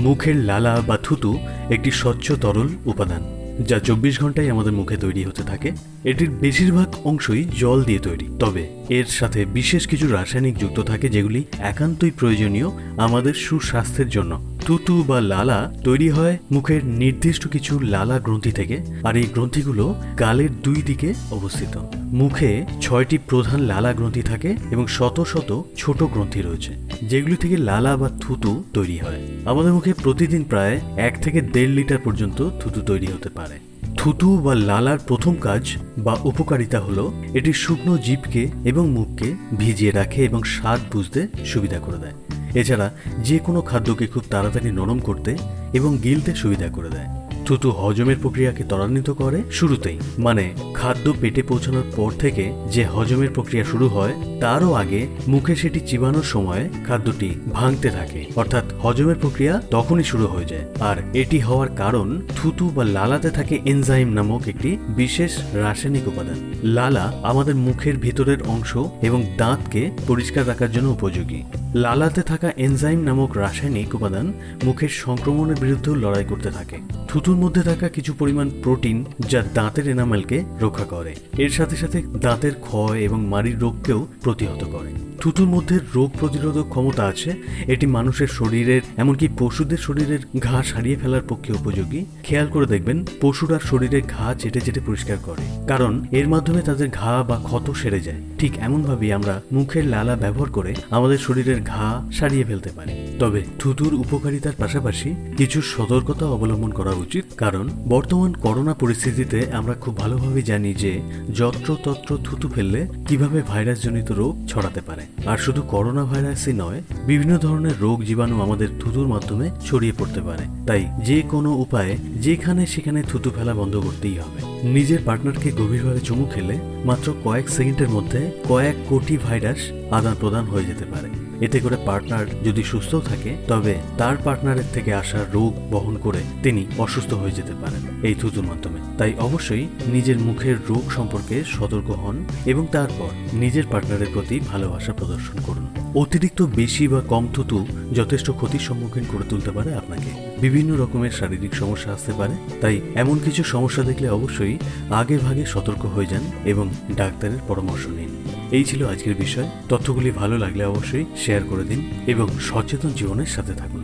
মুখের লালা বা থুতু একটি স্বচ্ছ তরল উপাদান, যা চব্বিশ ঘন্টায় আমাদের মুখে তৈরি হতে থাকে। এটির বেশিরভাগ অংশই জল দিয়ে তৈরি। তবে এর সাথে বিশেষ কিছু রাসায়নিক যুক্ত থাকে, যেগুলি একান্তই প্রয়োজনীয় আমাদের সুস্বাস্থ্যের জন্য। তুতু বা লালা তৈরি হয় মুখের নির্দিষ্ট কিছু লালা গ্রন্থি থেকে, আর এই গ্রন্থিগুলো গালের দুই দিকে অবস্থিত। মুখে ছয়টি প্রধান লালা গ্রন্থি থাকে এবং শত শত ছোট গ্রন্থি রয়েছে, যেগুলি থেকে লালা বা থুতু তৈরি হয়। আমাদের মুখে প্রতিদিন প্রায় এক থেকে দেড় লিটার পর্যন্ত থুতু তৈরি হতে পারে। থুতু বা লালার প্রথম কাজ বা উপকারিতা হলো এটি শুকনো জীবকে এবং মুখকে ভিজিয়ে রাখে এবং স্বাদ বুঝতে সুবিধা করে দেয়। এছাড়া যে কোনো খাদ্যকে খুব তাড়াতাড়ি নরম করতে এবং গিলতে সুবিধা করে দেয়। থুতু হজমের প্রক্রিয়াকে ত্বরান্বিত করে শুরুতেই। মানে খাদ্য পেটে পৌঁছানোর পর থেকে যে হজমের প্রক্রিয়া শুরু হয়, তারও আগে মুখে সেটি চিবানোর সময় খাদ্যটি ভাঙতে থাকে। অর্থাৎ হজমের প্রক্রিয়া তখনই শুরু হয়ে যায়। আর এটি হওয়ার কারণ থুতু বা লালাতে থাকে এনজাইম নামক একটি বিশেষ রাসায়নিক উপাদান। লালা আমাদের মুখের ভিতরের অংশ এবং দাঁতকে পরিষ্কার রাখার জন্য উপযোগী। লালাতে থাকা এনজাইম নামক রাসায়নিক উপাদান মুখের সংক্রমণের বিরুদ্ধেও লড়াই করতে থাকে। থুতুর মধ্যে থাকা কিছু পরিমাণ প্রোটিন যা দাঁতের এনামেলকে রক্ষা করে। এর সাথে সাথে দাঁতের ক্ষয় এবং মাড়ির রোগকেও প্রতিহত করে। থুতুর মধ্যে রোগ প্রতিরোধক ক্ষমতা আছে, এটি মানুষের শরীরের, এমনকি পশুদের শরীরের ঘা সারিয়ে ফেলার পক্ষে উপযোগী। খেয়াল করে দেখবেন, পশুরা শরীরের ঘা চেটে চেটে পরিষ্কার করে, কারণ এর মাধ্যমে তাদের ঘা বা ক্ষত সেরে যায়। ঠিক এমনভাবেই আমরা মুখের লালা ব্যবহার করে আমাদের শরীরের ঘা সারিয়ে ফেলতে পারি। তবে থুতুর উপকারিতার পাশাপাশি কিছু সতর্কতা অবলম্বন করা উচিত, কারণ বর্তমান করোনা পরিস্থিতিতে আমরা খুব ভালোভাবে জানি যে যত্রতত্র থুতু ফেললে কীভাবে ভাইরাসজনিত রোগ ছড়াতে পারে। আর শুধু করোনা ভাইরাসই নয়, বিভিন্ন ধরনের রোগ জীবাণু আমাদের থুতুর মাধ্যমে ছড়িয়ে পড়তে পারে। তাই যে কোনো উপায়ে যেখানে সেখানে থুতু ফেলা বন্ধ করতেই হবে। নিজের পার্টনারকে গভীরভাবে চুমু খেলে মাত্র কয়েক সেকেন্ডের মধ্যে কয়েক কোটি ভাইরাস আদান প্রদান হয়ে যেতে পারে। এতে করে পার্টনার যদি সুস্থ থাকে, তবে তার পার্টনারের থেকে আসা রোগ বহন করে তিনি অসুস্থ হয়ে যেতে পারেন এই থুতুর মাধ্যমে। তাই অবশ্যই নিজের মুখের রোগ সম্পর্কে সতর্ক হন এবং তারপর নিজের পার্টনারের প্রতি ভালোবাসা প্রদর্শন করুন। অতিরিক্ত বেশি বা কম থুতু যথেষ্ট ক্ষতির সম্মুখীন করে তুলতে পারে আপনাকে। বিভিন্ন রকমের শারীরিক সমস্যা আসতে পারে, তাই এমন কিছু সমস্যা দেখলে অবশ্যই আগে ভাগে সতর্ক হয়ে যান এবং ডাক্তারের পরামর্শ নিন। এই ছিল আজকের বিষয়। তথ্যগুলি ভালো লাগলে অবশ্যই শেয়ার করে দিন এবং সচেতন জীবনের সাথে থাকুন।